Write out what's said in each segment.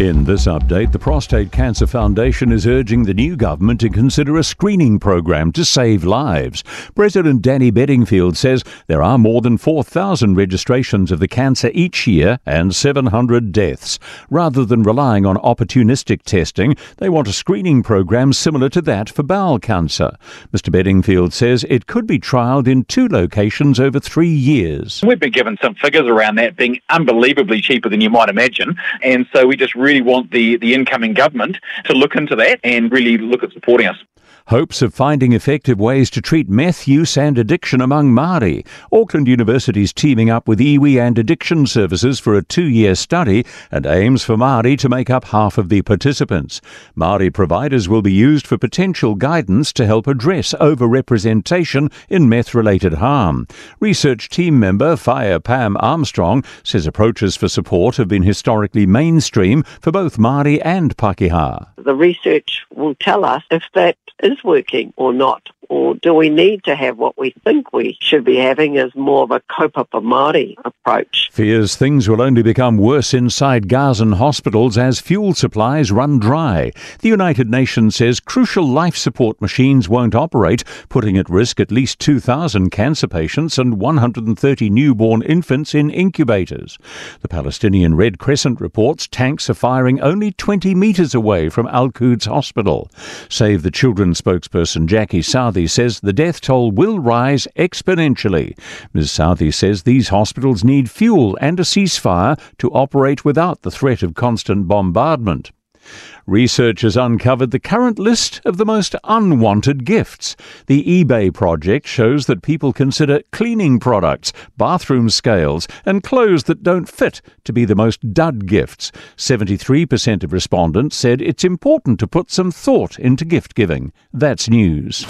In this update, the Prostate Cancer Foundation is urging the new government to consider a screening program to save lives. President Danny Bedingfield says there are more than 4,000 registrations of the cancer each year and 700 deaths. Rather than relying on opportunistic testing, they want a screening program similar to that for bowel cancer. Mr. Bedingfield says it could be trialled in two locations over three years. We've been given some figures around that being unbelievably cheaper than you might imagine, and so we just really want the, the incoming government to look into that and really look at supporting us. Hopes of finding effective ways to treat meth use and addiction among Māori. Auckland University is teaming up with iwi and addiction services for a two-year study and aims for Māori to make up half of the participants. Māori providers will be used for potential guidance to help address overrepresentation in meth-related harm. Research team member Fire Pam Armstrong says approaches for support have been historically mainstream for both Māori and Pakeha. The research will tell us if that is working or not? Or do we need to have what we think we should be having as more of a kaupapa Māori approach? Fears things will only become worse inside Gazan hospitals as fuel supplies run dry. The United Nations says crucial life support machines won't operate, putting at risk at least 2,000 cancer patients and 130 newborn infants in incubators. The Palestinian Red Crescent reports tanks are firing only 20 metres away from Al Quds Hospital. Save the Children spokesperson Jackie Southey says the death toll will rise exponentially. Ms. Southey says these hospitals need fuel and a ceasefire to operate without the threat of constant bombardment. Research has uncovered the current list of the most unwanted gifts. The eBay project shows that people consider cleaning products, bathroom scales, and clothes that don't fit to be the most dud gifts. 73% of respondents said it's important to put some thought into gift giving. That's news.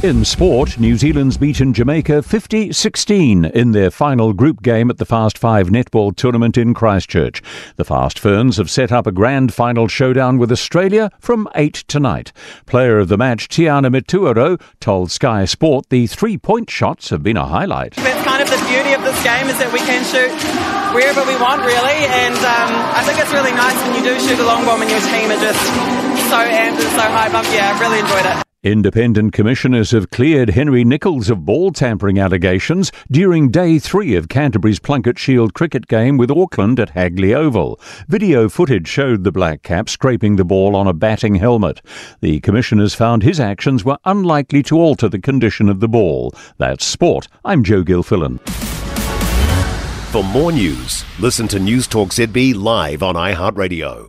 In sport, New Zealand's beaten Jamaica 50 16 in their final group game at the Fast Five netball tournament in Christchurch. The Fast Ferns have set up a grand final showdown with Australia from 8 tonight. Player of the match, Tiana Metuarau, told Sky Sport the three point shots have been a highlight. That's kind of the beauty of this game is that we can shoot wherever we want, really. And um, I think it's really nice when you do shoot a long bomb and your team are just so amped and so hyped up. Yeah, I really enjoyed it. Independent commissioners have cleared Henry Nicholls of ball tampering allegations during day three of Canterbury's Plunket Shield cricket game with Auckland at Hagley Oval. Video footage showed the Black Cap scraping the ball on a batting helmet. The commissioners found his actions were unlikely to alter the condition of the ball. That's sport. I'm Joe Gilfillan. For more news, listen to News Talk ZB live on iHeartRadio.